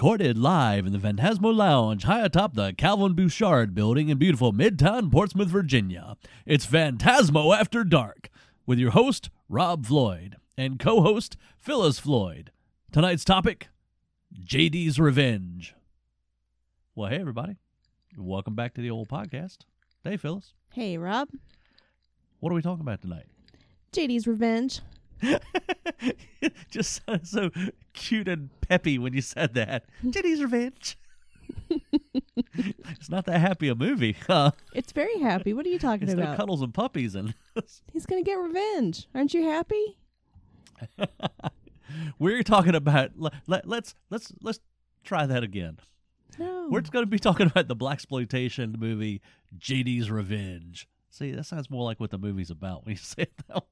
recorded live in the Phantasmo Lounge high atop the Calvin Bouchard building in beautiful Midtown Portsmouth, Virginia. It's Phantasmo After Dark with your host, Rob Floyd, and co host, Phyllis Floyd. Tonight's topic JD's Revenge. Well, hey, everybody. Welcome back to the old podcast. Hey, Phyllis. Hey, Rob. What are we talking about tonight? JD's Revenge. Just sounded so cute and peppy when you said that. JD's Revenge. it's not that happy a movie. Huh? It's very happy. What are you talking It's no about? cuddles and puppies and He's going to get revenge. Aren't you happy? we're talking about let, let, let's let's let's try that again. No. We're going to be talking about the black exploitation movie JD's Revenge. See, that sounds more like what the movie's about when you say it that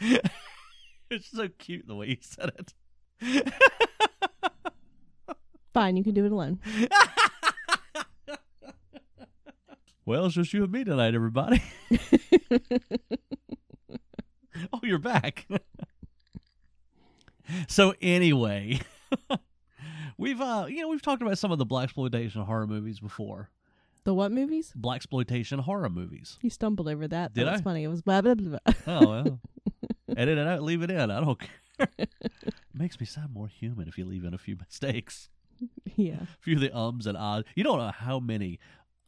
way. it's so cute the way you said it. Fine, you can do it alone. Well, it's just you and me tonight, everybody. oh, you're back. so anyway, we've uh you know we've talked about some of the black exploitation horror movies before. The what movies? Black exploitation horror movies. You stumbled over that. Did that was I? funny. It was blah, blah, blah, blah. Oh well, edit it out, leave it in. I don't care. it Makes me sound more human if you leave in a few mistakes, yeah. a few of the ums and ahs. You don't know how many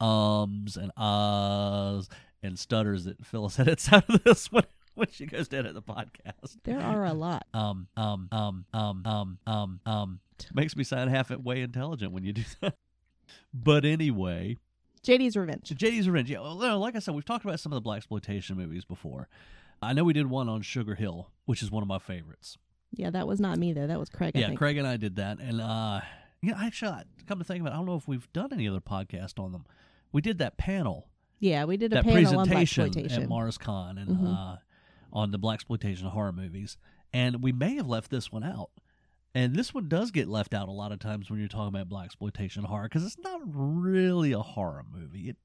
ums and ahs and stutters that Phyllis edits out of this when when she goes to edit the podcast. There are a lot. um, um, um, um, um, um, um. Makes me sound halfway intelligent when you do that. But anyway, JD's Revenge. JD's Revenge. Yeah, well, like I said, we've talked about some of the black exploitation movies before. I know we did one on Sugar Hill, which is one of my favorites. Yeah, that was not me, though. That was Craig, I yeah, think. Craig and I did that, and uh, yeah, I actually, I- come to think of it, I don't know if we've done any other podcast on them. We did that panel Yeah, we did a that panel presentation blaxploitation. at MarsCon and Mhm. uh, on the black exploitation horror movies, and we may have left this one out. And this one does get left out a lot of times when you're talking about black exploitation horror because it's not really a horror movie. It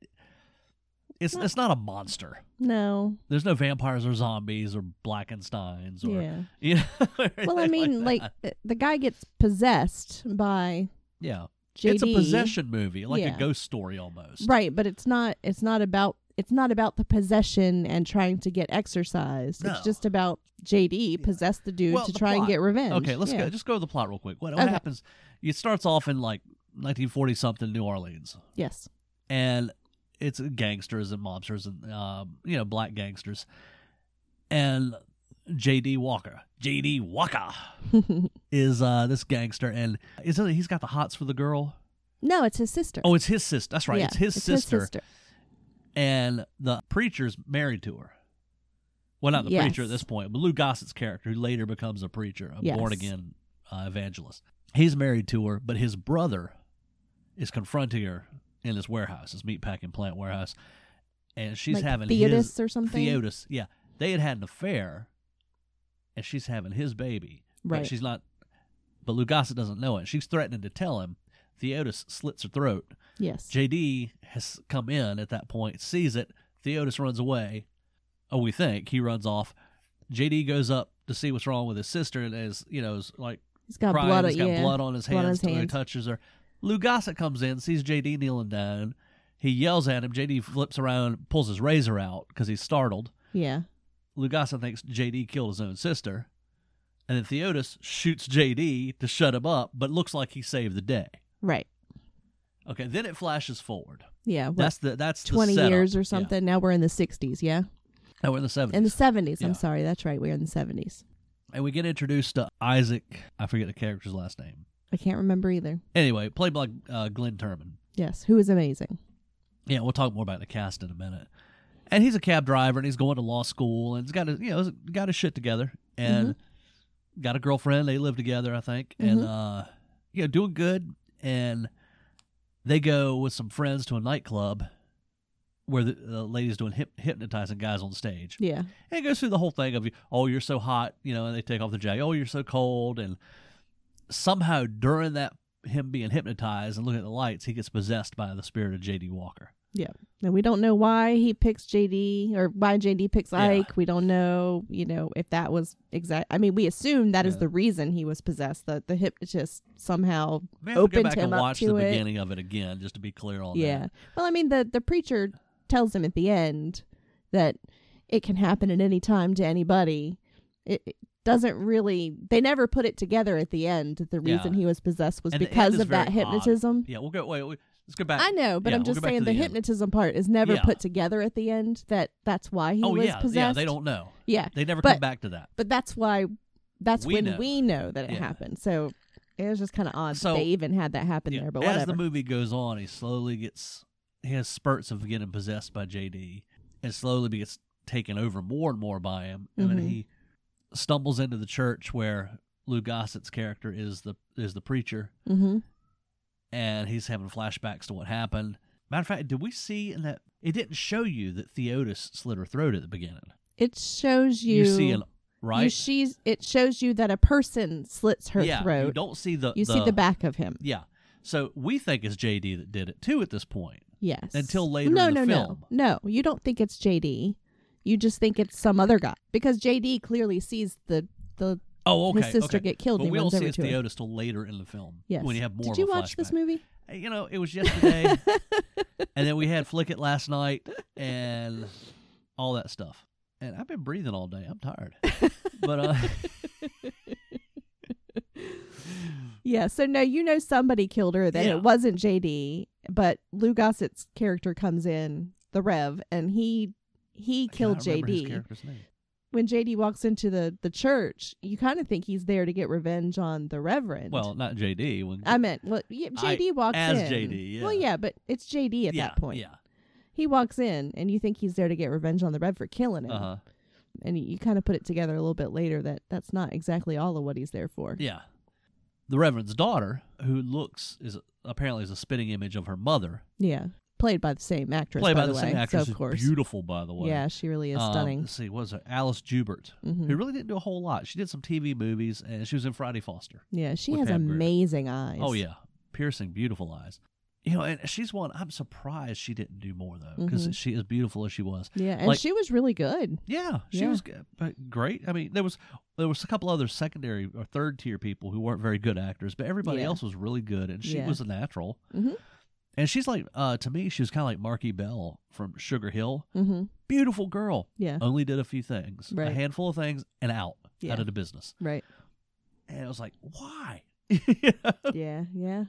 it's Not- it's not a monster. no. There's no vampires or zombies or Blackensteins or Yeah. you know. Well, I mean, like, that. uh, the guy gets possessed by yeah, JD. it's a possession movie, like Yeah. a ghost story almost. Right, but it's not it's not about it's not about the possession and trying to get exorcised. No. It's just about JD possess the dude Well, to the try and get revenge. Okay, let's yeah. go. Just go to the plot real quick. What, what Okay. happens? It starts off in like 1940 something New Orleans, Yes. and it's gangsters and mobsters and um, you know black gangsters, and J.D. Walker. J.D. Walker is uh, this gangster, and is it, he's got the hots for the girl. no, it's his sister. Oh, it's his sister. That's right. Yeah, it's his it's sister, His sister. and the preacher's married to her. Well, not the Yes. preacher at this point, but Lou Gossett's character, who later becomes a preacher, a Yes. born again uh, evangelist. He's married to her, but his brother is confronting her in this warehouse, this meatpacking plant warehouse, and she's like having Theotis his or something. Theotis. Yeah, they had had an affair, and she's having his baby. But Right. she's not. But Gossett doesn't know it. She's threatening to tell him. Theotis slits her throat. Yes. JD has come in at that point, sees it. Theotis runs away. Oh, we think he runs off. JD goes up to see what's wrong with his sister, and is you know is like he's got crying. blood. he's got yeah. blood on his blood on hands. his till he hands. touches her. Lou Gossett comes in, sees JD kneeling down. He yells at him. JD flips around, pulls his razor out because he's startled. Yeah. Lou Gossett thinks JD killed his own sister, and then Theotis shoots JD to shut him up, but looks like he saved the day. Right. Okay, then it flashes forward. Yeah. What, That's the that's twenty setup. years or Yeah. something. Now we're in the sixties. Yeah. No, we're in the seventies. In the seventies. Yeah. I'm sorry. That's right. We're in the seventies. and we get introduced to Isaac. I forget the character's last name. I can't remember either. Anyway, played by uh, Glenn Turman. Yes. Who is amazing. Yeah, we'll talk more about the cast in a minute. And he's a cab driver, and he's going to law school, and he's got his, you know, got his shit together, and got a girlfriend. They live together, I think, and Mhm. uh, you know, doing good. And they go with some friends to a nightclub where the, the lady's doing hip, hypnotizing guys on stage. Yeah. And it goes through the whole thing of, oh, you're so hot, you know, and they take off the jacket. Oh, you're so cold. And somehow during that, him being hypnotized and looking at the lights, he gets possessed by the spirit of J.D. Walker. Yeah. And we don't know why he picks JD or why JD picks Yeah. Ike. We don't know, you know, if that was exact. I mean, we assume that is Yeah. the reason he was possessed. That the hypnotist somehow. We have to go Opened back him and up watch to the it. beginning of it again, just to be clear on yeah. that. Yeah. Well, I mean, the the preacher tells him at the end that it can happen at any time to anybody. It doesn't really. They never put it together at the end. The reason Yeah. he was possessed was And because of that very odd. hypnotism. Yeah, we'll go. Wait, wait let's go back. I know, but Yeah, I'm we'll just saying the, the hypnotism part is never Yeah. put together at the end. That that's why he oh was yeah, possessed. yeah. They don't know. Yeah, They never But- come back to that. but that's why. That's We when know. we know that it happened. So it was just kind of odd So- that they even had that happen there. But as the movie goes on, he slowly gets he has spurts of getting possessed by JD, and slowly gets taken over more and more by him. And then Mhm. he stumbles into the church where Lou Gossett's character is the is the preacher, mm-hmm. and he's having flashbacks to what happened. Matter of fact, did we see in that it didn't show you that Theotis slit her throat at the beginning? It shows you. You, see an You right? she's it shows you that a person slits her yeah, throat. you don't see the You see the back of him. Yeah, so we think it's JD that did it too at this point. Yes. Until later no, in the no, film. No, no. You don't think it's JD. You just think it's some other guy because JD clearly sees the the Oh, okay. his sister okay. get killed. But we don't see over it's to her. Theotis till later in the film. Yes. When you have more Did you watch this movie? You know, it was yesterday, and then we had Flick It last night, and all that stuff. And I've been breathing all day. I'm tired. But uh, Yeah. So no, you know somebody killed her. That Yeah. it wasn't JD, but Lou Gossett's character comes in, the Rev, and he he I killed cannot remember his JD. When JD walks into the the church, you kind of think he's there to get revenge on the Reverend. Well, not JD. When I meant, well, yeah, I- JD walks as in. JD, Well, yeah. yeah, but it's JD at yeah, that point. Yeah. He walks in, and you think he's there to get revenge on the Rev for killing him. Uh huh. And you, you kind of put it together a little bit later that that's not exactly all of what he's there for. Yeah. The Reverend's daughter, who looks is apparently is a spitting image of her mother, Yeah. Played by the same actress, played by, the, the way. same actress, so, of course. beautiful by the way. Yeah, she really is Um, stunning. Let's see, what was it? Alice Jubert, Mhm. who really didn't do a whole lot. She did some TV movies, and she was in Friday Foster. Yeah, she has Pam amazing eyes. Oh yeah, piercing, beautiful eyes. You know, and she's one. I'm surprised she didn't do more though, because Mhm. she as beautiful as she was. Yeah, and Like- she was really good. Yeah, she Yeah. was g- but great. I mean, there was there was a couple other secondary or third tier people who weren't very good actors, but everybody Yeah. else was really good, and she Yeah. was a natural. Mhm. And she's like, uh, to me, she was kind of like Marki Bey from Sugar Hill. Mm-hmm. Beautiful girl. Yeah, Only did a few things, a handful of things, and out, Yeah. out of the business. right. And I was like, why? Yeah, yeah.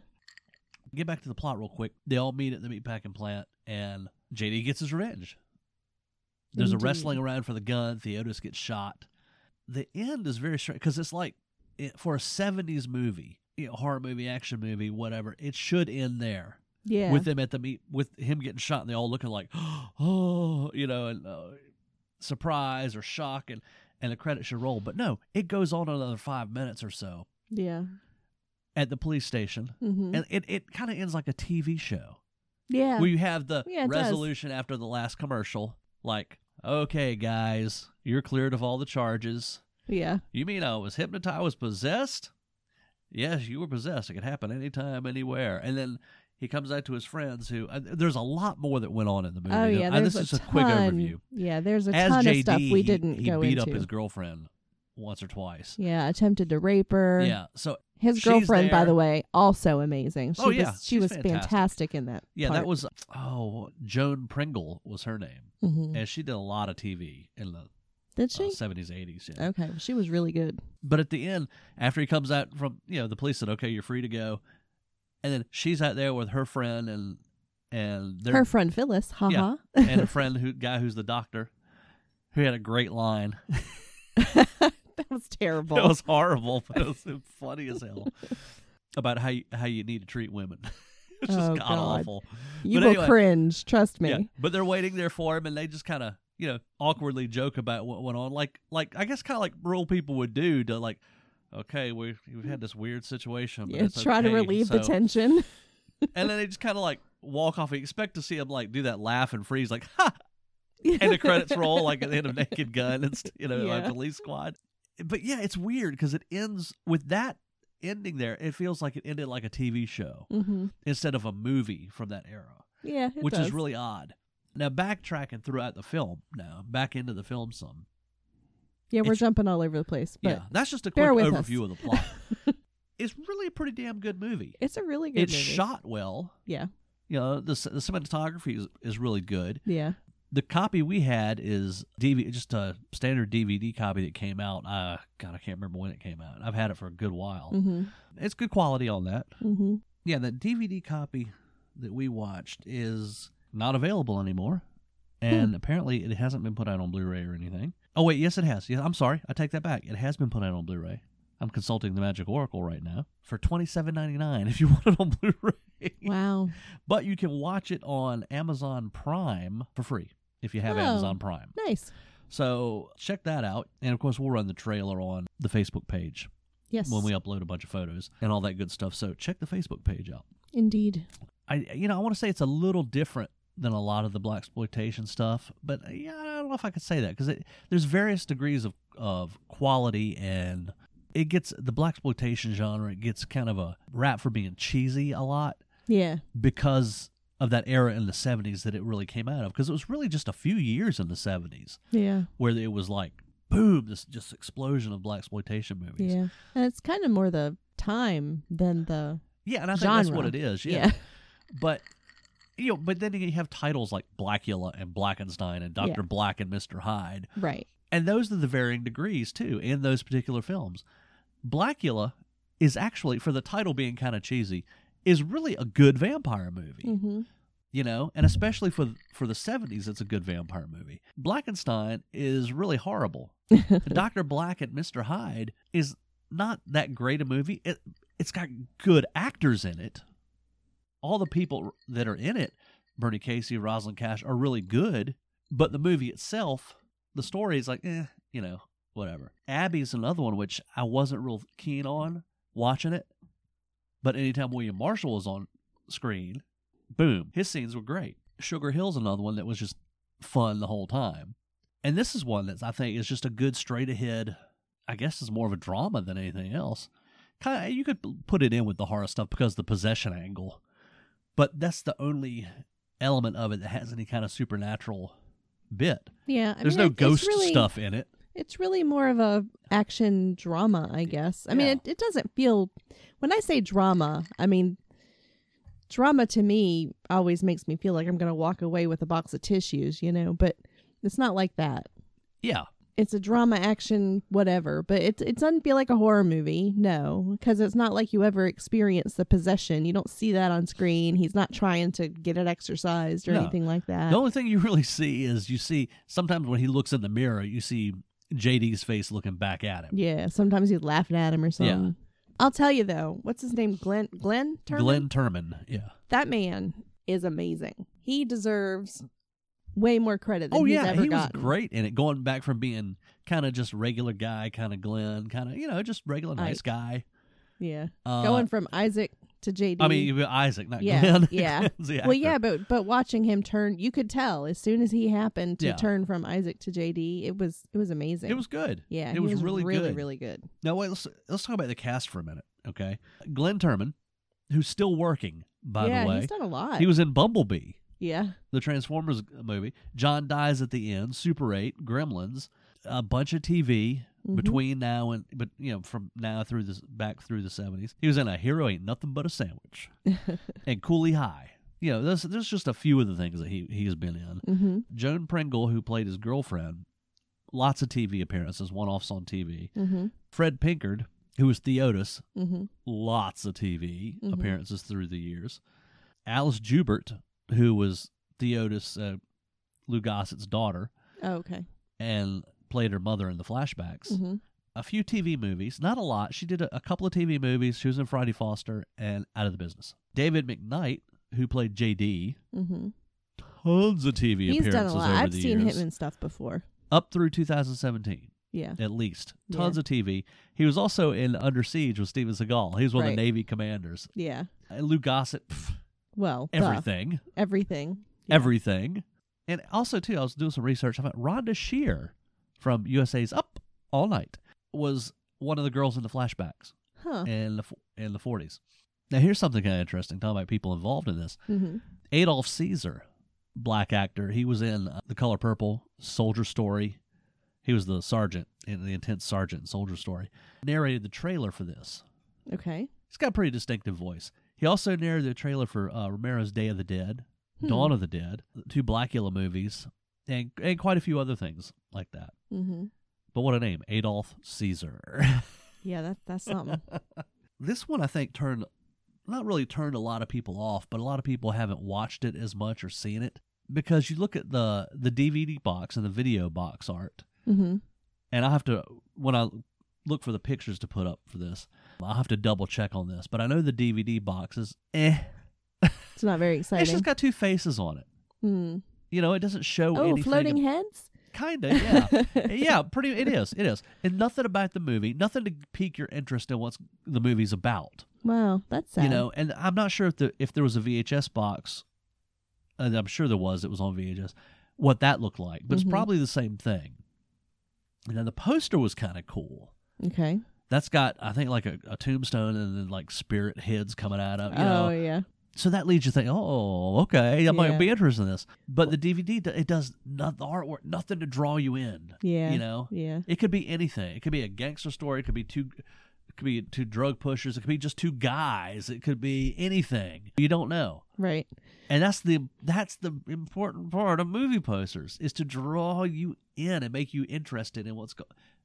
Get back to the plot real quick. They all meet at the meatpacking plant, and JD gets his revenge. There's Indeed. a wrestling around for the gun. Theotis gets shot. The end is very strange because it's like it, for a '70s movie, you know, horror movie, action movie, whatever. It should end there Yeah. with them at the meet, with him getting shot, and they all looking like, oh, you know, and uh, surprise or shock, and and the credits should roll. But no, it goes on another five minutes or so yeah. at the police station, Mm-hmm. and it it kind of ends like a TV show. yeah. where you have the Yeah, it does. resolution after the last commercial, like, okay, guys, you're cleared of all the charges. yeah. You mean I was hypnotized, I was possessed? Yes, you were possessed. It could happen anytime, anywhere. And then he comes out to his friends who, uh, there's a lot more that went on in the movie. Oh yeah. And There's this a is a quick overview. Yeah, there's a As ton JD, of stuff we didn't he go beat into. up his girlfriend once or twice. yeah, attempted to rape her. Yeah. So, His girlfriend, by the way, also amazing. She Oh, was yeah, she was fantastic. fantastic. in that. yeah, part. that was, oh, Joan Pringle was her name. Mhm. And she did a lot of TV in the Did uh, she? 70s, 80s. Yeah. okay, she was really good. But at the end, after he comes out from, you know, the police said, "Okay, you're free to go," and then she's out there with her friend and and their Her friend Phyllis, haha. Yeah. and a friend who guy who's the doctor, who had a great line. that was terrible. It was horrible, but it was funny as hell about how you, how you need to treat women. it's just Oh, god God. awful. you but will anyway. cringe, trust me. Yeah, but they're waiting there for him, and they just kind of you know awkwardly joke about what went on, like like I guess kind of like real people would do to like. Okay, we we've had this weird situation. But Yeah, it's try to okay, relieve the tension. and then they just kind of like walk off. You expect to see him like do that laugh and freeze, like ha, and the credits roll like at the end of Naked Gun and st- you know like Police Squad. But yeah, it's weird because it ends with that ending there. It feels like it ended like a TV show hmm instead of a movie from that era. Yeah, which does. is really odd. Now backtracking throughout the film, now back into the film some. Yeah. We're it's- jumping all over the place, but yeah, that's just a quick with us. overview of the plot. it's really a pretty damn good movie. it's a really good It's movie. shot well. Yeah, You know, the the cinematography is, is really good. yeah. The copy we had is DV, just a standard DVD copy that came out. Uh, God, I can't remember when it came out. I've had it for a good while. Mm-hmm. It's good quality on that. Mm-hmm. Yeah, the DVD copy that we watched is not available anymore, and apparently it hasn't been put out on Blu-ray or anything. Oh wait, yes, it has. I'm sorry, I take that back. It has been put out on Blu-ray. I'm consulting the Magic Oracle right now for twenty seven ninety nine if you want it on Blu-ray. Wow. But you can watch it on Amazon Prime for free if you have Oh. Amazon Prime. Nice. So check that out, and of course we'll run the trailer on the Facebook page Yes. when we upload a bunch of photos and all that good stuff. So check the Facebook page out. Indeed. I you know I want to say it's a little different than a lot of the black exploitation stuff, but uh, yeah, I don't know if I could say that because there's various degrees of of quality and it gets the black exploitation genre it gets kind of a rap for being cheesy a lot Yeah. because of that era in the 70s that it really came out of because it was really just a few years in the 70s Yeah. where it was like boom this just explosion of black exploitation movies Yeah. And it's kind of more the time than the yeah and i think that's what it is yeah. but you know, but then you have titles like Blackula and Blackenstein and Doctor Yeah. Black and Mister Hyde, Right. and those are the varying degrees too in those particular films. Blackula is actually, for the title being kind of cheesy, is really a good vampire movie. Mm-hmm. You know, and especially for for the seventies, it's a good vampire movie. Blackenstein is really horrible. Doctor Black and Mister Hyde is not that great a movie. It it's got good actors in it. All the people that are in it, Bernie Casey, Rosalind Cash, are really good. But the movie itself, the story is like, eh, you know, whatever. Abby's another one which I wasn't real keen on watching it. But anytime William Marshall was on screen, boom, his scenes were great. Sugar Hill's another one that was just fun the whole time. And this is one that I think is just a good straight ahead. I guess is more of a drama than anything else. Kind of, you could put it in with the horror stuff because the possession angle, but that's the only element of it that has any kind of supernatural bit. Yeah. I There's mean, no ghost really- stuff in it. It's really more of a action drama, I guess. I mean, it, it doesn't feel. When I say drama, I mean drama to me always makes me feel like I'm going to walk away with a box of tissues, you know. But it's not like that. Yeah, It's a drama, action, whatever. But it it doesn't feel like a horror movie, no, because it's not like you ever experience the possession. You don't see that on screen. He's not trying to get it exorcised or No. anything like that. the only thing you really see is you see sometimes when he looks in the mirror, you see JD's face looking back at him. Yeah, sometimes he's laughing at him or something. yeah. I'll tell you though, what's his name? Glenn Glenn Turman? Glenn Turman, yeah. That man is amazing. He deserves way more credit than Oh he's yeah, ever he gotten. was great in it. Going back from being kind of just regular guy, kind of Glenn, kind of you know just regular nice Ike. guy. Yeah. Uh, Going from Isaac to JD. I mean you- Isaac, not Yeah, Glenn. yeah. Well, yeah, but but watching him turn, you could tell as soon as he happened to Yeah. turn from Isaac to JD, it was it was amazing. it was good. yeah, it he was, really really good. really good. Now wait, let's let's talk about the cast for a minute, okay? Glenn Turman, who's still working, by yeah, the way, he's done a lot. he was in Bumblebee. Yeah, the Transformers movie. John dies at the end. Super Eight, Gremlins, a bunch of TV Mhm. between now and but you know from now through this back through the seventies. He was in a Hero Ain't Nothing But a Sandwich and Cooley High. You know, there's there's just a few of the things that he he's been in. mm-hmm. Joan Pringle, who played his girlfriend, lots of TV appearances, one offs on TV. Mm-hmm. Fred Pinkard, who was Theotis, Mm-hmm. lots of TV Mhm. appearances through the years. Alice Jubert, who was Theotis uh, Lou Gossett's daughter Oh, okay. and played her mother in the flashbacks. Mm-hmm. A few TV movies, not a lot. She did a, a couple of TV movies. She was in Friday Foster and Out of the Business. David McKnight, who played JD, Mm-hmm. tons of TV He's done appearances a lot. I've seen years, him in stuff before. up through 2017 Yeah. at least. Yeah. Tons of TV. He was also in Under Siege with Steven Seagal. He was one of the Navy commanders. Yeah. Uh, Lou Gossett, pff, Well, duh. everything. Everything. Yeah. everything. And also, too, I was doing some research I about Rhonda Shear from USA's Up All Night was one of the girls in the flashbacks Huh. in the in the forties. Now, here's something kind of interesting. Talking about people involved in this. Mm-hmm. Adolph Caesar, black actor. He was in uh, The Color Purple, Soldier Story. He was the sergeant in the intense sergeant in Soldier Story. Narrated the trailer for this. Okay. He's got a pretty distinctive voice. He also narrated the trailer for uh, Romero's Day of the Dead, Dawn of the Dead, two Blackula movies, and and quite a few other things like that. Mm-hmm. But what a name, Adolph Caesar. Yeah, that that's something. this one I think turned not really turned a lot of people off, but a lot of people haven't watched it as much or seen it because you look at the the DVD box and the video box art, mm-hmm. and I have to when I look for the pictures to put up for this, I'll have to double check on this. But I know the DVD box is eh. It's not very exciting. It's just got two faces on it. Hmm. You know, it doesn't show anything. Oh, floating heads. Kinda, yeah, yeah. Pretty, it is, it is, and nothing about the movie, nothing to pique your interest in what's the movie's about. Wow, that's sad. You know, and I'm not sure if the if there was a VHS box, and I'm sure there was. It was on VHS. What that looked like, but Mhm. it's probably the same thing. And then the poster was kind of cool. Okay. That's got, I think, like a, a tombstone and then like spirit heads coming out of. You oh know, yeah. so that leads you to think, oh, okay, I might Yeah. be interested in this. But the DVD, it does not the artwork, nothing to draw you in. Yeah. you know, Yeah. it could be anything. It could be a gangster story. It could be two, it could be two drug pushers. It could be just two guys. It could be anything. You don't know. Right. And that's the that's the important part of movie posters is to draw you in and make you interested in what's go,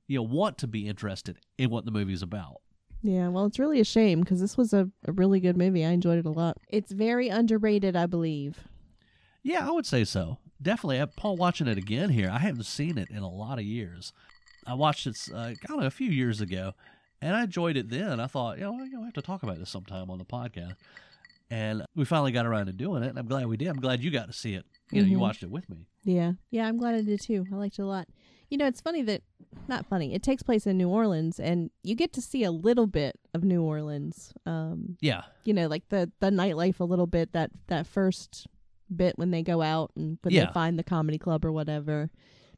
you know, want to be interested in what the movie's about. Yeah. Well, it's really a shame because this was a, a really good movie. I enjoyed it a lot. It's very underrated, I believe. Yeah, I would say so. Definitely. Upon watching it again here, I haven't seen it in a lot of years. I watched it, uh, kind of a few years ago, and I enjoyed it then. I thought, you know, we have to talk about this sometime on the podcast. And we finally got around to doing it, and I'm glad we did. I'm glad you got to see it. You know, you Mhm. watched it with me. Yeah. Yeah. I'm glad I did too. I liked it a lot. You know, it's funny that not funny. It takes place in New Orleans, and you get to see a little bit of New Orleans. Um, Yeah. you know, like the the nightlife a little bit. That that first bit when they go out and when Yeah. they find the comedy club or whatever.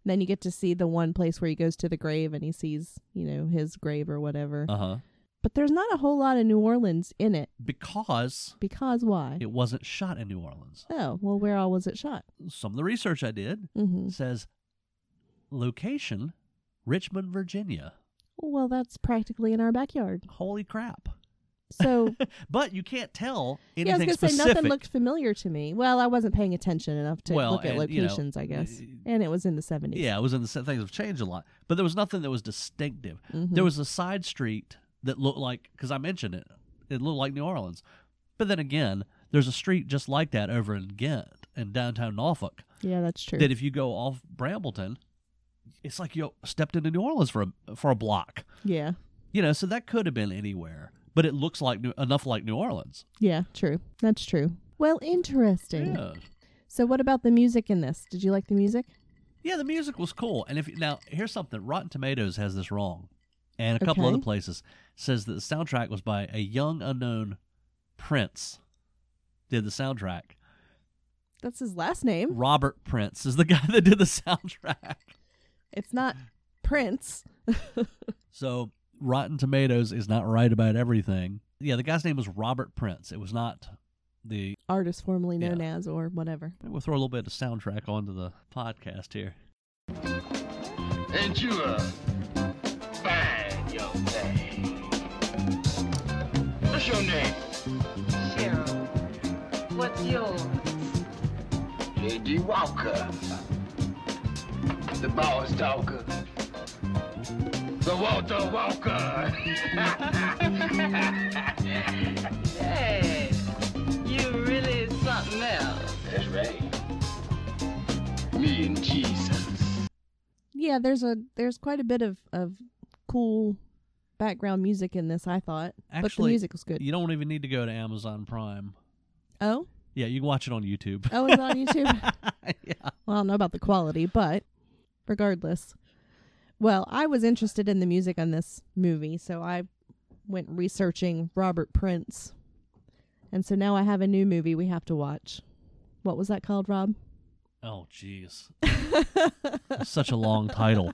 then you get to see the one place where he goes to the grave and he sees, you know, his grave or whatever. Uh huh. but there's not a whole lot of New Orleans in it. Because Because why? it wasn't shot in New Orleans. Oh, well, where all was it shot? Some of the research I did hmm says location Richmond, Virginia. Well, that's practically in our backyard. Holy crap. So But you can't tell yeah, I was anything gonna say nothing looked familiar to me. Well, I wasn't paying attention enough to Well, look at and, you know, locations, I guess. And it was in the seventies. Yeah, it was in the things have changed a lot, but there was nothing that was distinctive. Mhm. There was a side street that looked like because I mentioned it, it looked like New Orleans. But then again, there's a street just like that over in Ghent in downtown Norfolk. Yeah, that's true. That if you go off Brambleton, it's like you stepped into New Orleans for a for a block. yeah, You know, so that could have been anywhere, but it looks like New, enough like New Orleans. yeah, true. That's true. Well, interesting. Yeah. So, what about the music in this? Did you like the music? Yeah, the music was cool. And if now here's something, Rotten Tomatoes has this wrong, and a couple Okay. other places says that the soundtrack was by a young unknown Prince. Did the soundtrack? That's his last name. Robert Prince is the guy that did the soundtrack. It's not Prince. So Rotten Tomatoes is not right about everything. Yeah, the guy's name was Robert Prince. It was not the. Artist formerly known Yeah. as, or whatever. We'll throw a little bit of soundtrack onto the podcast here. Ain't you a fine young thing? What's your name? Cheryl. What's yours? J.D. Walker. The boss talker. The Walter Walker. Hey, you really something else. That's right. Me and Jesus. Yeah, there's a there's quite a bit of of cool background music in this. I thought, but the music was good. You don't even need to go to Amazon Prime. Oh, Yeah, you can watch it on YouTube. oh, it's on YouTube. yeah. Well, I don't know about the quality, but regardless. Well, I was interested in the music on this movie, so I went researching Robert Prince. And so now I have a new movie we have to watch. What was that called, Rob? Oh, jeez. Such a long title.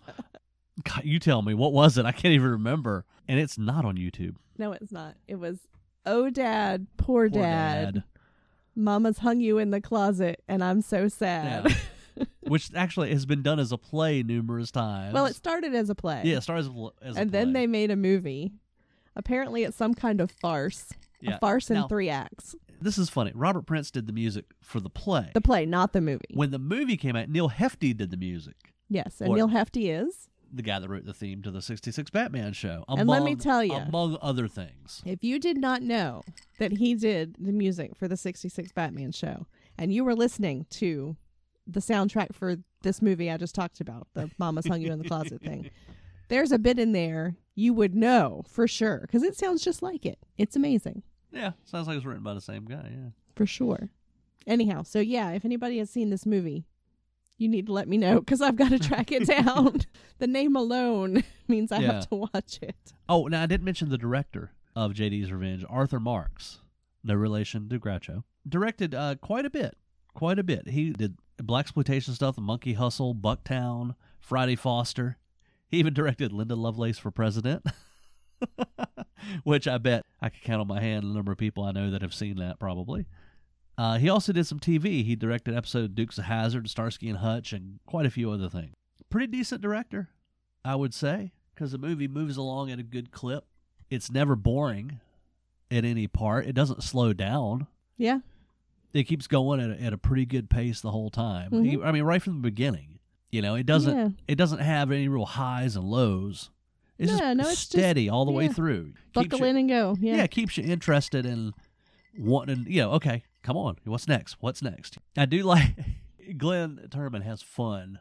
God, you tell me, what was it? I can't even remember. And it's not on YouTube. No, it's not. It was Oh Dad, Poor, Poor Dad. Mama's hung you in the closet, and I'm so sad. which actually has been done as a play numerous times. well, it started as a play. yeah, it started as a, pl- as a and then play. they made a movie. Apparently, it's some kind of farce. Yeah. A farce in Now- three acts. This is funny. Robert Prince did the music for the play. The play, not the movie. when the movie came out, Neal Hefti did the music. yes, and Or- Neal Hefti is. The guy that wrote the theme to the '66 Batman show. And let me tell ya. among other things. If you did not know that he did the music for the 66 Batman show, and you were listening to the soundtrack for this movie I just talked about, the Mama's Hung You in the Closet thing, there's a bit in there you would know for sure because it sounds just like it. It's amazing. Yeah, sounds like it's written by the same guy. Yeah. For sure. Anyhow, so yeah, if anybody has seen this movie, you need to let me know because I've got to track it down. the name alone means I Yeah. have to watch it. Oh, now I didn't mention the director of JD's Revenge, Arthur Marks, no relation to Groucho, directed uh, quite a bit, quite a bit. He did black exploitation stuff, The Monkey Hustle, Bucktown, Friday Foster. He even directed Linda Lovelace for President, which I bet I could count on my hand the number of people I know that have seen that probably. Uh, he also did some TV. He directed episode Dukes of Hazzard, Starsky and Hutch, and quite a few other things. Pretty decent director, I would say, because the movie moves along at a good clip. It's never boring at any part. It doesn't slow down. Yeah. It keeps going at a, at a pretty good pace the whole time. Mhm. I mean, right from the beginning. You know, it doesn't Yeah. it doesn't have any real highs and lows. It's No, just no, it's just- steady all the way yeah. through. Keeps Buckle you- in and go. yeah. Yeah. it keeps you interested in wanting. You know, okay, come on, what's next? What's next? I do like Glenn Turman has fun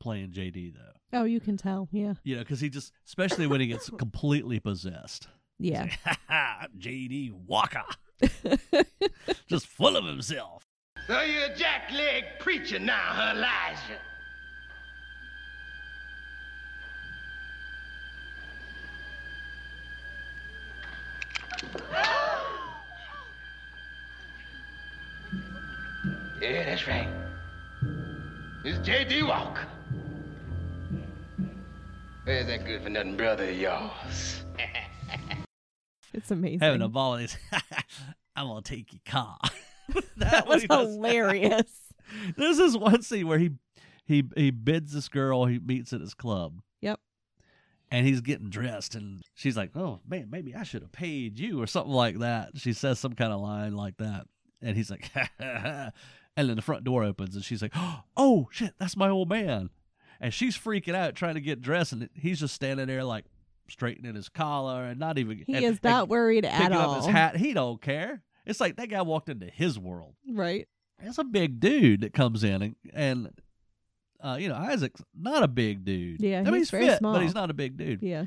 playing JD though. Oh, you can tell. Yeah. You know, because he just, especially when he gets completely possessed. Yeah. like, ha ha, I'm JD Walker, just full of himself. So you're a jackleg preacher now, huh, Elijah? Yeah, that's right. It's J.D. Walker. Where's that good for nothing brother of yours? It's amazing. Having a ball, he's, I'm gonna take your car. that was hilarious. This is one scene where he he he bids this girl he meets at his club. Yep. And he's getting dressed, and she's like, "Oh man, maybe I should have paid you," or something like that. She says some kind of line like that, and he's like, and then the front door opens, and she's like, "Oh shit, that's my old man," and she's freaking out trying to get dressed, and he's just standing there like straightening his collar and not even He and- is not worried picking at up his hat. He don't care. It's like that guy walked into his world. Right. It's a big dude that comes in and, and uh, you know, Isaac's not a big dude. Yeah, I mean, he's he's very fit, small. but he's not a big dude. Yeah.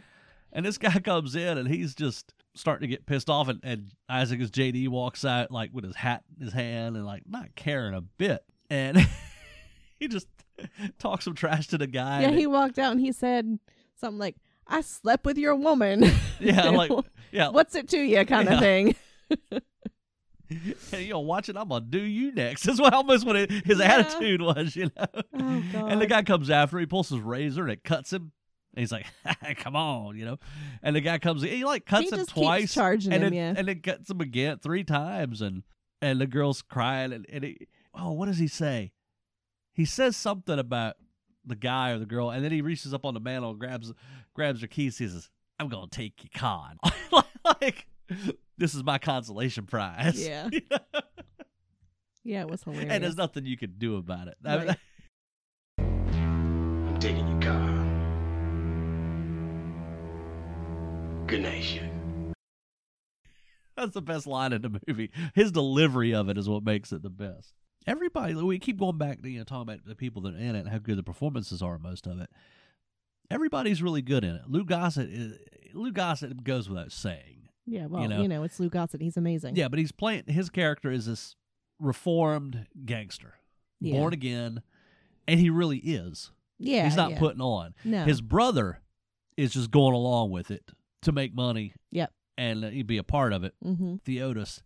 And this guy comes in and he's just starting to get pissed off. And, and Isaac, as JD, walks out like with his hat in his hand and like not caring a bit. And he just talks some trash to the guy. Yeah, he walked out and he said something like, I slept with your woman. yeah, like, yeah. What's it to you kind Yeah. of thing. And you know, watch it. I'm gonna do you next. That's what almost what it, his Yeah. attitude was, you know. Oh, God. And the guy comes after. He pulls his razor and it cuts him. And he's like, "Come on," you know. And the guy comes. He like cuts He him twice, charging and him, then, yeah. and it cuts him again three times. And and the girl's crying. And, and he, oh, what does he say? He says something about the guy or the girl, and then he reaches up on the mantle and grabs grabs her keys. He says, "I'm gonna take your con." like this is my consolation prize. Yeah. You know? yeah, it was hilarious. and there's nothing you can do about it. I mean, Right. I'm taking your car. Good night, sugar. That's the best line in the movie. His delivery of it is what makes it the best. Everybody, we keep going back to you know talking about the people that are in it and how good the performances are. Most of it, everybody's really good in it. Lou Gossett, is, Lou Gossett goes without saying. yeah, well, you you know. know, it's Lou Gossett. He's amazing. Yeah, but he's playing his character is this reformed gangster, Yeah. born again, and he really is. Yeah. he's not yeah. putting on. No. His brother is just going along with it to make money. Yep. and uh, he'd be a part of it. Mm-hmm. Theotis,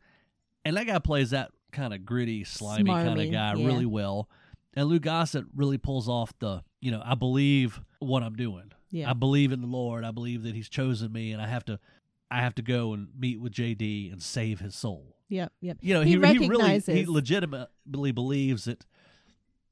and that guy plays that kind of gritty, slimy kind of guy yeah. really well. And Lou Gossett really pulls off the, you know, I believe what I'm doing. Yeah. I believe in the Lord. I believe that He's chosen me, and I have to, I have to go and meet with JD and save his soul. Yep. Yep. You know, He he, he, really recognizes- he legitimately believes that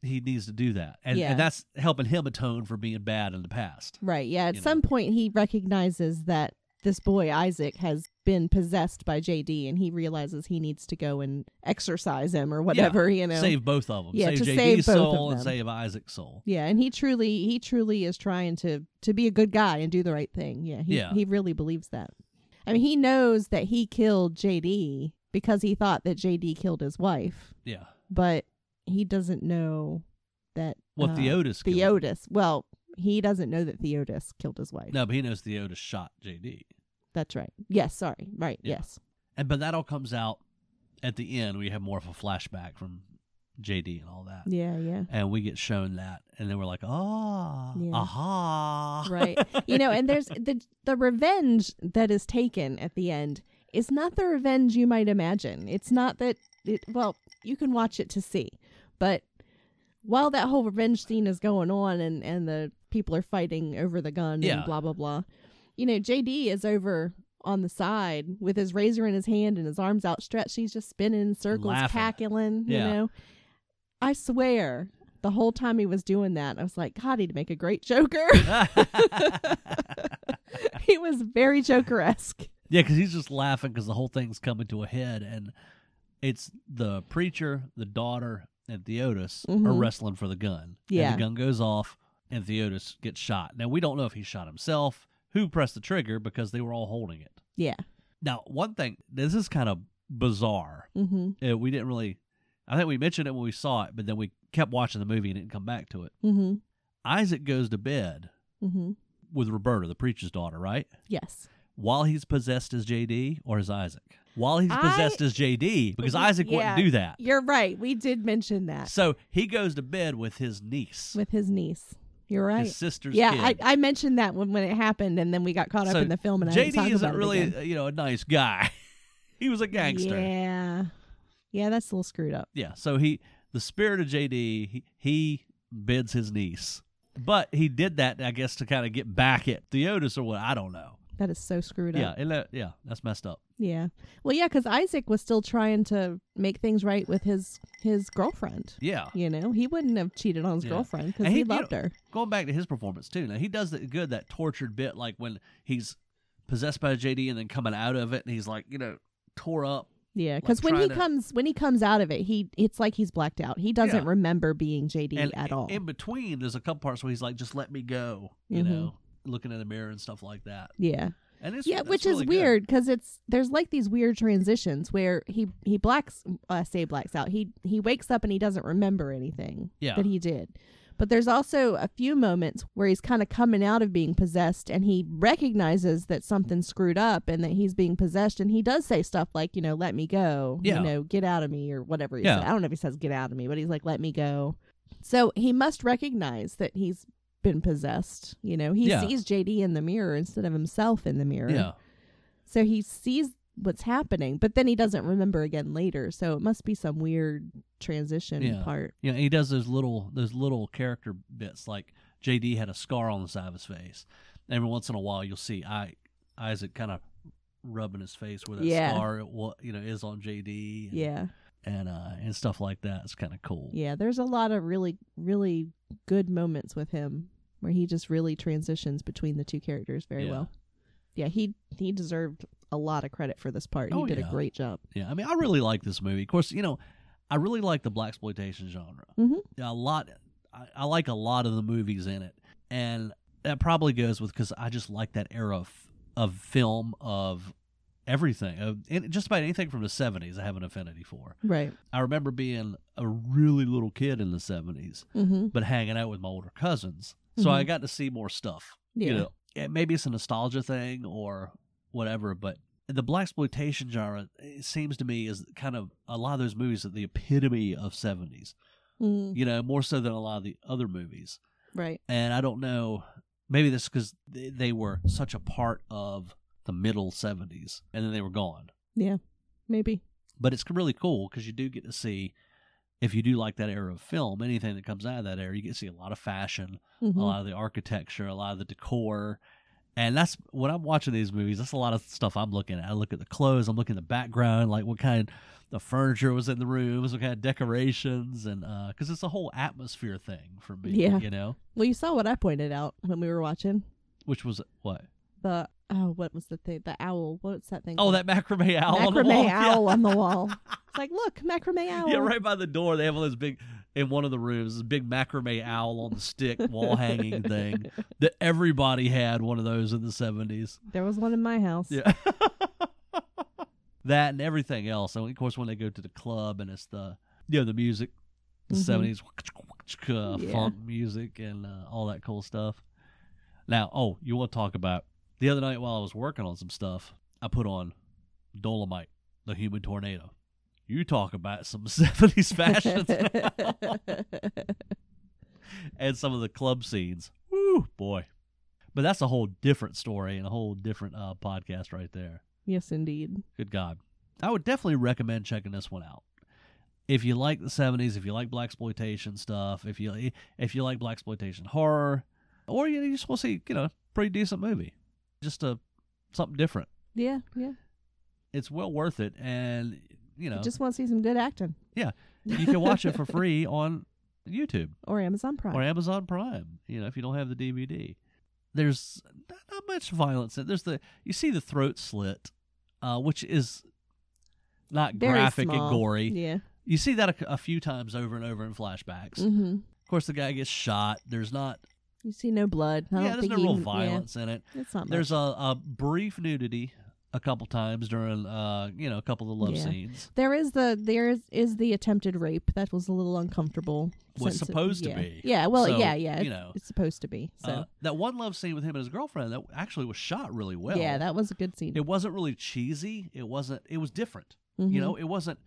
he needs to do that, and, Yeah. and that's helping him atone for being bad in the past. Right. Yeah. At you know. some point, he recognizes that this boy Isaac has been possessed by JD, and he realizes he needs to go and exorcise him or whatever. You know. Save both of them. Yeah, save to JD's save both soul and save Isaac's soul. Yeah, and he truly, he truly is trying to to be a good guy and do the right thing. Yeah. He, Yeah. He really believes that. I mean, he knows that he killed JD because he thought that JD killed his wife, Yeah. but he doesn't know that what uh, Theotis. killed him. Theotis. Well, he doesn't know that Theotis killed his wife. No, but he knows Theotis shot JD. That's right. Yes, sorry. Right. Yeah. Yes. And but that all comes out at the end. We have more of a flashback from JD and all that. Yeah, yeah. And we get shown that, and then we're like, "Oh, Yeah. aha!" Right. you know, and there's the the revenge that is taken at the end is not the revenge you might imagine. It's not that it well, you can watch it to see. But while that whole revenge scene is going on and and the people are fighting over the gun Yeah. and blah blah blah. You know, JD is over on the side with his razor in his hand and his arms outstretched. He's just spinning in circles, Laughing. cackling, you Yeah. know. I swear, the whole time he was doing that, I was like, God, he'd make a great Joker. he was very Joker esque. Yeah, because he's just laughing because the whole thing's coming to a head, and it's the preacher, the daughter, and Theotis are Mhm. wrestling for the gun. Yeah. and the gun goes off, and Theotis gets shot. Now we don't know if he shot himself, who pressed the trigger, because they were all holding it. Yeah. Now, one thing, this is kind of bizarre. Mm-hmm. Uh, we didn't really, I think we mentioned it when we saw it, but then we kept watching the movie and didn't come back to it. Mm-hmm. Isaac goes to bed Mm-hmm. with Roberta, the preacher's daughter, right? Yes. While he's possessed as JD or as Isaac? While he's I- possessed as JD, because We- Isaac yeah. wouldn't do that. You're right. We did mention that So he goes to bed with his niece, with his niece. You're right. his sister's yeah, kid. I, I mentioned that when, when it happened, and then we got caught up in the film, and I JD isn't really, uh, you know, a nice guy. he was a gangster. Yeah. Yeah, that's a little screwed up. Yeah, so he the spirit of JD he, he bids his niece. But he did that I guess to kind of get back at Theotis or what I don't know. That is so screwed Yeah, up. that, yeah, that's messed up. Yeah. Well, yeah, because Isaac was still trying to make things right with his his girlfriend. Yeah. You know, he wouldn't have cheated on his Yeah. girlfriend because he, he- you loved know- her. Going back to his performance too. Now he does it good that tortured bit like when he's possessed by JD and then coming out of it and he's like, you know, tore up. Yeah, like because when he to- comes when he comes out of it, he it's like he's blacked out. He doesn't Yeah. remember being JD and at all. in between there's a couple parts where he's like, just let me go, you Mhm. know, looking in the mirror and stuff like that. yeah, And it's yeah, which really is weird because it's there's like these weird transitions where he he blacks uh, say blacks out. He he wakes up and he doesn't remember anything Yeah. that he did. But there's also a few moments where he's kind of coming out of being possessed and he recognizes that something's screwed up and that he's being possessed and he does say stuff like, you know, let me go, Yeah. you know, get out of me or whatever he Yeah. said. I don't know if he says get out of me, but he's like let me go. So he must recognize that he's been possessed, you know. He Yeah. sees JD in the mirror instead of himself in the mirror. Yeah. So he sees what's happening, but then he doesn't remember again later. So it must be some weird transition Yeah. part. Yeah, he does those little those little character bits like JD had a scar on the side of his face. Every once in a while, you'll see I, Isaac kind of rubbing his face where that Yeah. scar, what you know, is on JD. And, Yeah. And uh and stuff like that. It's kind of cool. Yeah, there's a lot of really really good moments with him where he just really transitions between the two characters very Yeah. well. Yeah, he he deserved a lot of credit for this part. He Oh, did yeah. a great job. Yeah, I mean, I really like this movie. Of course, you know, I really like the black exploitation genre. Mhm. A lot, I, I like a lot of the movies in it, and that probably goes with because I just like that era of, of film of everything, and just about anything from the seventies. I have an affinity for. Right. I remember being a really little kid in the seventies, Mhm. but hanging out with my older cousins, so I Mhm. got to see more stuff. Yeah. You know, Yeah, maybe it's a nostalgia thing or whatever, but the black exploitation genre it seems to me is kind of a lot of those movies are the epitome of 70s Mm, you know more so than a lot of the other movies right. and i don't know maybe that's because they were such a part of the middle 70s and then they were gone Yeah. Maybe. but it's really cool because you do get to see if you do like that era of film anything that comes out of that era you get to see a lot of fashion Mhm. a lot of the architecture, a lot of the decor, And that's when I'm watching these movies. That's a lot of stuff I'm looking at. I look at the clothes. I'm looking at the background, like what kind of the furniture was in the rooms, what kind of decorations, and because it's a whole atmosphere thing for me. Yeah. you know, Well, you saw what I pointed out when we were watching which was what? the oh, what was the thing? The owl. What's that thing? Oh, called? that macrame owl on the macrame wall. owl Yeah. on the wall. It's like, look, macrame owl. Yeah, right by the door. They have all this big in one of the rooms, this big macrame owl on the stick wall hanging thing that everybody had one of those in the seventies. There was one in my house. Yeah. that and everything else. And of course, when they go to the club and it's the you know the music, the Mhm. 70s uh, Yeah. funk music and uh, all that cool stuff. Now, oh, you want to talk about the other night while I was working on some stuff, I put on Dolomite, the Human Tornado. You talk about some 70s fashions and some of the club scenes. Woo, boy. But that's a whole different story and a whole different uh, podcast right there. yes, indeed. Good God. I would definitely recommend checking this one out. If you like the 70s, if you like black exploitation stuff, if you if you like black exploitation horror, or you just want to see, you know, pretty decent movie. Just a something different. Yeah, yeah. It's well worth it and you know, Just want to see some good acting Yeah, you can watch it for free on YouTube. or Amazon Prime. or Amazon Prime. You know, if you don't have the DVD, there's not, not much violence. in. There's the you see the throat slit, uh, which is not Very graphic small. and gory. Yeah. You see that a, a few times over and over in flashbacks. Mm-hmm. Of course, the guy gets shot. There's not You see no blood. I yeah, there's no real even- violence in it. It's not There's a, a brief nudity a couple times during uh you know a couple of love Yeah. scenes. There is the there is, is the attempted rape that was a little uncomfortable. Was it- supposed to yeah. be. Yeah, well, So, yeah, yeah. you it's- know. it's supposed to be. So Uh, that one love scene with him and his girlfriend that actually was shot really well. yeah, that was a good scene. it wasn't really cheesy. It wasn't. It was different. Mhm. You know, it wasn't,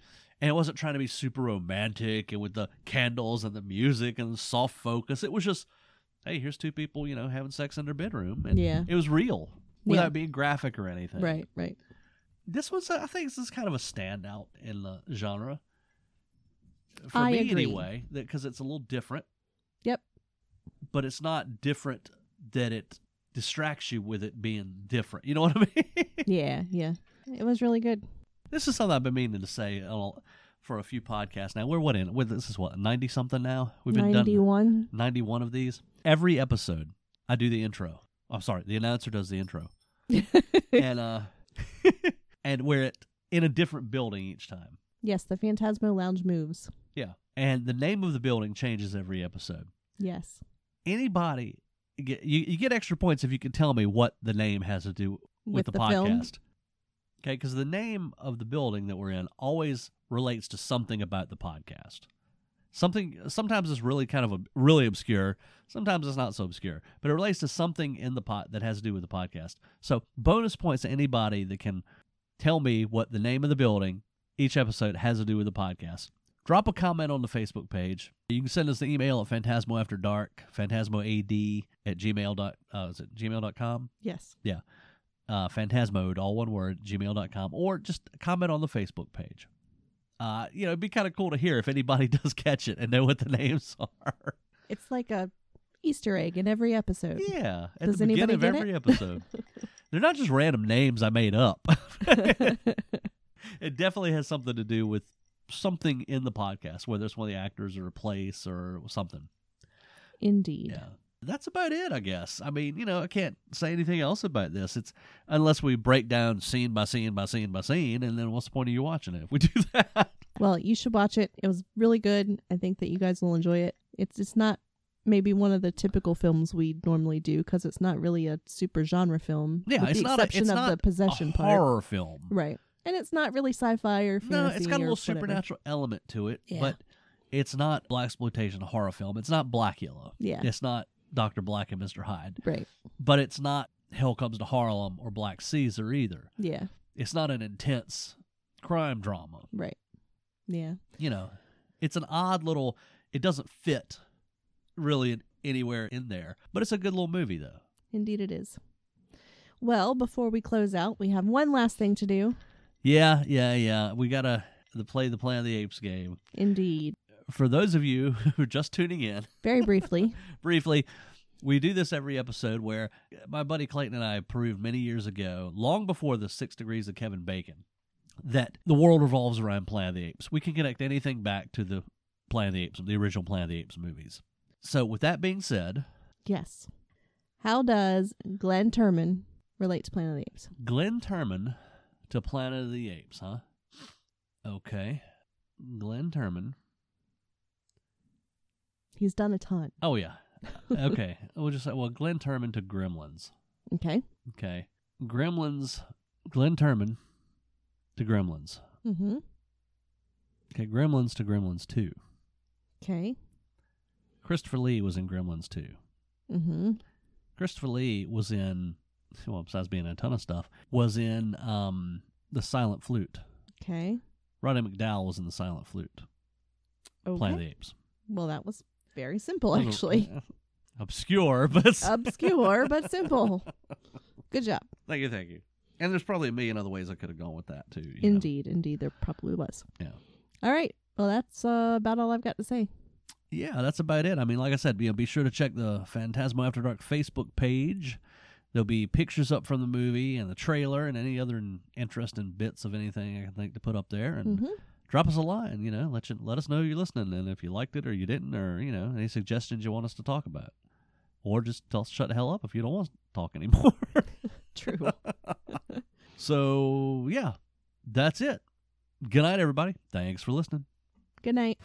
and it wasn't trying to be super romantic and with the candles and the music and the soft focus. It was just, hey, here's two people, you know, having sex in their bedroom, and Yeah. it was real without Yeah. being graphic or anything. right, right. This was, I think, this is kind of a standout in the genre. For I me, agree. anyway, because it's a little different. Yep. But it's not different that it distracts you with it being different. You know what I mean? Yeah, yeah. It was really good. This is something I've been meaning to say uh, for a few podcasts now. We're what in? With this is what ninety something now. We've been Ninety done one. ninety one of these. Every episode, I do the intro. I'm sorry, the announcer does the intro, and uh, and we're at, in a different building each time. yes, the Phantasmo Lounge moves. Yeah, and the name of the building changes every episode. Yes. Anybody you, you get extra points if you can tell me what the name has to do with, the, film. podcast. Okay, because the name of the building that we're in always relates to something about the podcast. Something sometimes it's really kind of a, really obscure. Sometimes it's not so obscure, but it relates to something in the pot that has to do with the podcast. So bonus points to anybody that can tell me what the name of the building each episode has to do with the podcast. Drop a comment on the Facebook page. You can send us the email at phantasmoafterdark, phantasmoad at gmail. Dot, uh, is it gmail.com? Yes. Uh, phantasmode, all one word, gmail.com, or just comment on the Facebook page. Uh, you know, it'd be kind of cool to hear if anybody does catch it and know what the names are. It's like a Easter egg in every episode. yeah, at Does the beginning of every it? episode. They're not just random names I made up. it definitely has something to do with something in the podcast, whether it's one of the actors or a place or something. Indeed. Yeah. That's about it, I guess. I mean, you know, I can't say anything else about this. It's unless we break down scene by scene by scene by scene, and then what's the point of you watching it if we do that? Well, you should watch it. It was really good. I think that you guys will enjoy it. It's it's not maybe one of the typical films we normally do because it's not really a super genre film. Yeah, with it's the not a, exception it's of not the possession a part. horror film. Right. And it's not really sci-fi or fantasy. No, it's got a little supernatural element to it, Yeah. but it's not black exploitation horror film. It's not Blackula. Yeah. It's not Doctor Black and Mister Hyde. Right. But it's not Hell Comes to Harlem or Black Caesar either. Yeah. It's not an intense crime drama. Right. Yeah. you know, it's an odd little. It doesn't fit really in, anywhere in there, but it's a good little movie though. Indeed it is. Well, before we close out, we have one last thing to do. Yeah, yeah, yeah. We gotta the play the Planet of the Apes game. Indeed. For those of you who are just tuning in, Very briefly. briefly, We do this every episode where my buddy Clayton and I proved many years ago, long before the Six Degrees of Kevin Bacon, that the world revolves around Planet of the Apes. We can connect anything back to the Planet of the Apes, the original Planet of the Apes movies. So, with that being said, Yes. How does Glynn Turman relate to Planet of the Apes? Glynn Turman to Planet of the Apes, huh? Okay. Glynn Turman. He's done a ton. Oh, yeah. Okay. we'll just say, well, Glynn Turman to Gremlins. Okay. Okay. Gremlins, Glynn Turman to Gremlins. Mm-hmm. Okay, Gremlins to Gremlins 2. Okay. Christopher Lee was in Gremlins 2. Mm-hmm. Christopher Lee was in, well, besides being in a ton of stuff, was in um, The Silent Flute. Okay. Roddy McDowall was in The Silent Flute. Okay. Planet of the Apes. Well, that was very simple, actually. Obscure, but. Obscure, but simple. Good job. thank you, thank you. And there's probably a million other ways I could have gone with that, too. you know. Indeed, indeed, there probably was. Yeah. All right. Well, that's uh, about all I've got to say. yeah, that's about it. I mean, like I said, you know, be sure to check the Phantasmo After Dark Facebook page. There'll be pictures up from the movie and the trailer and any other interesting bits of anything I can think to put up there. And Mm-hmm. Drop us a line. You know, let you let us know you're listening and if you liked it or you didn't, or you know, any suggestions you want us to talk about, or just tell us shut the hell up if you don't want to talk anymore. True. so yeah, that's it. Good night, everybody. Thanks for listening. Good night.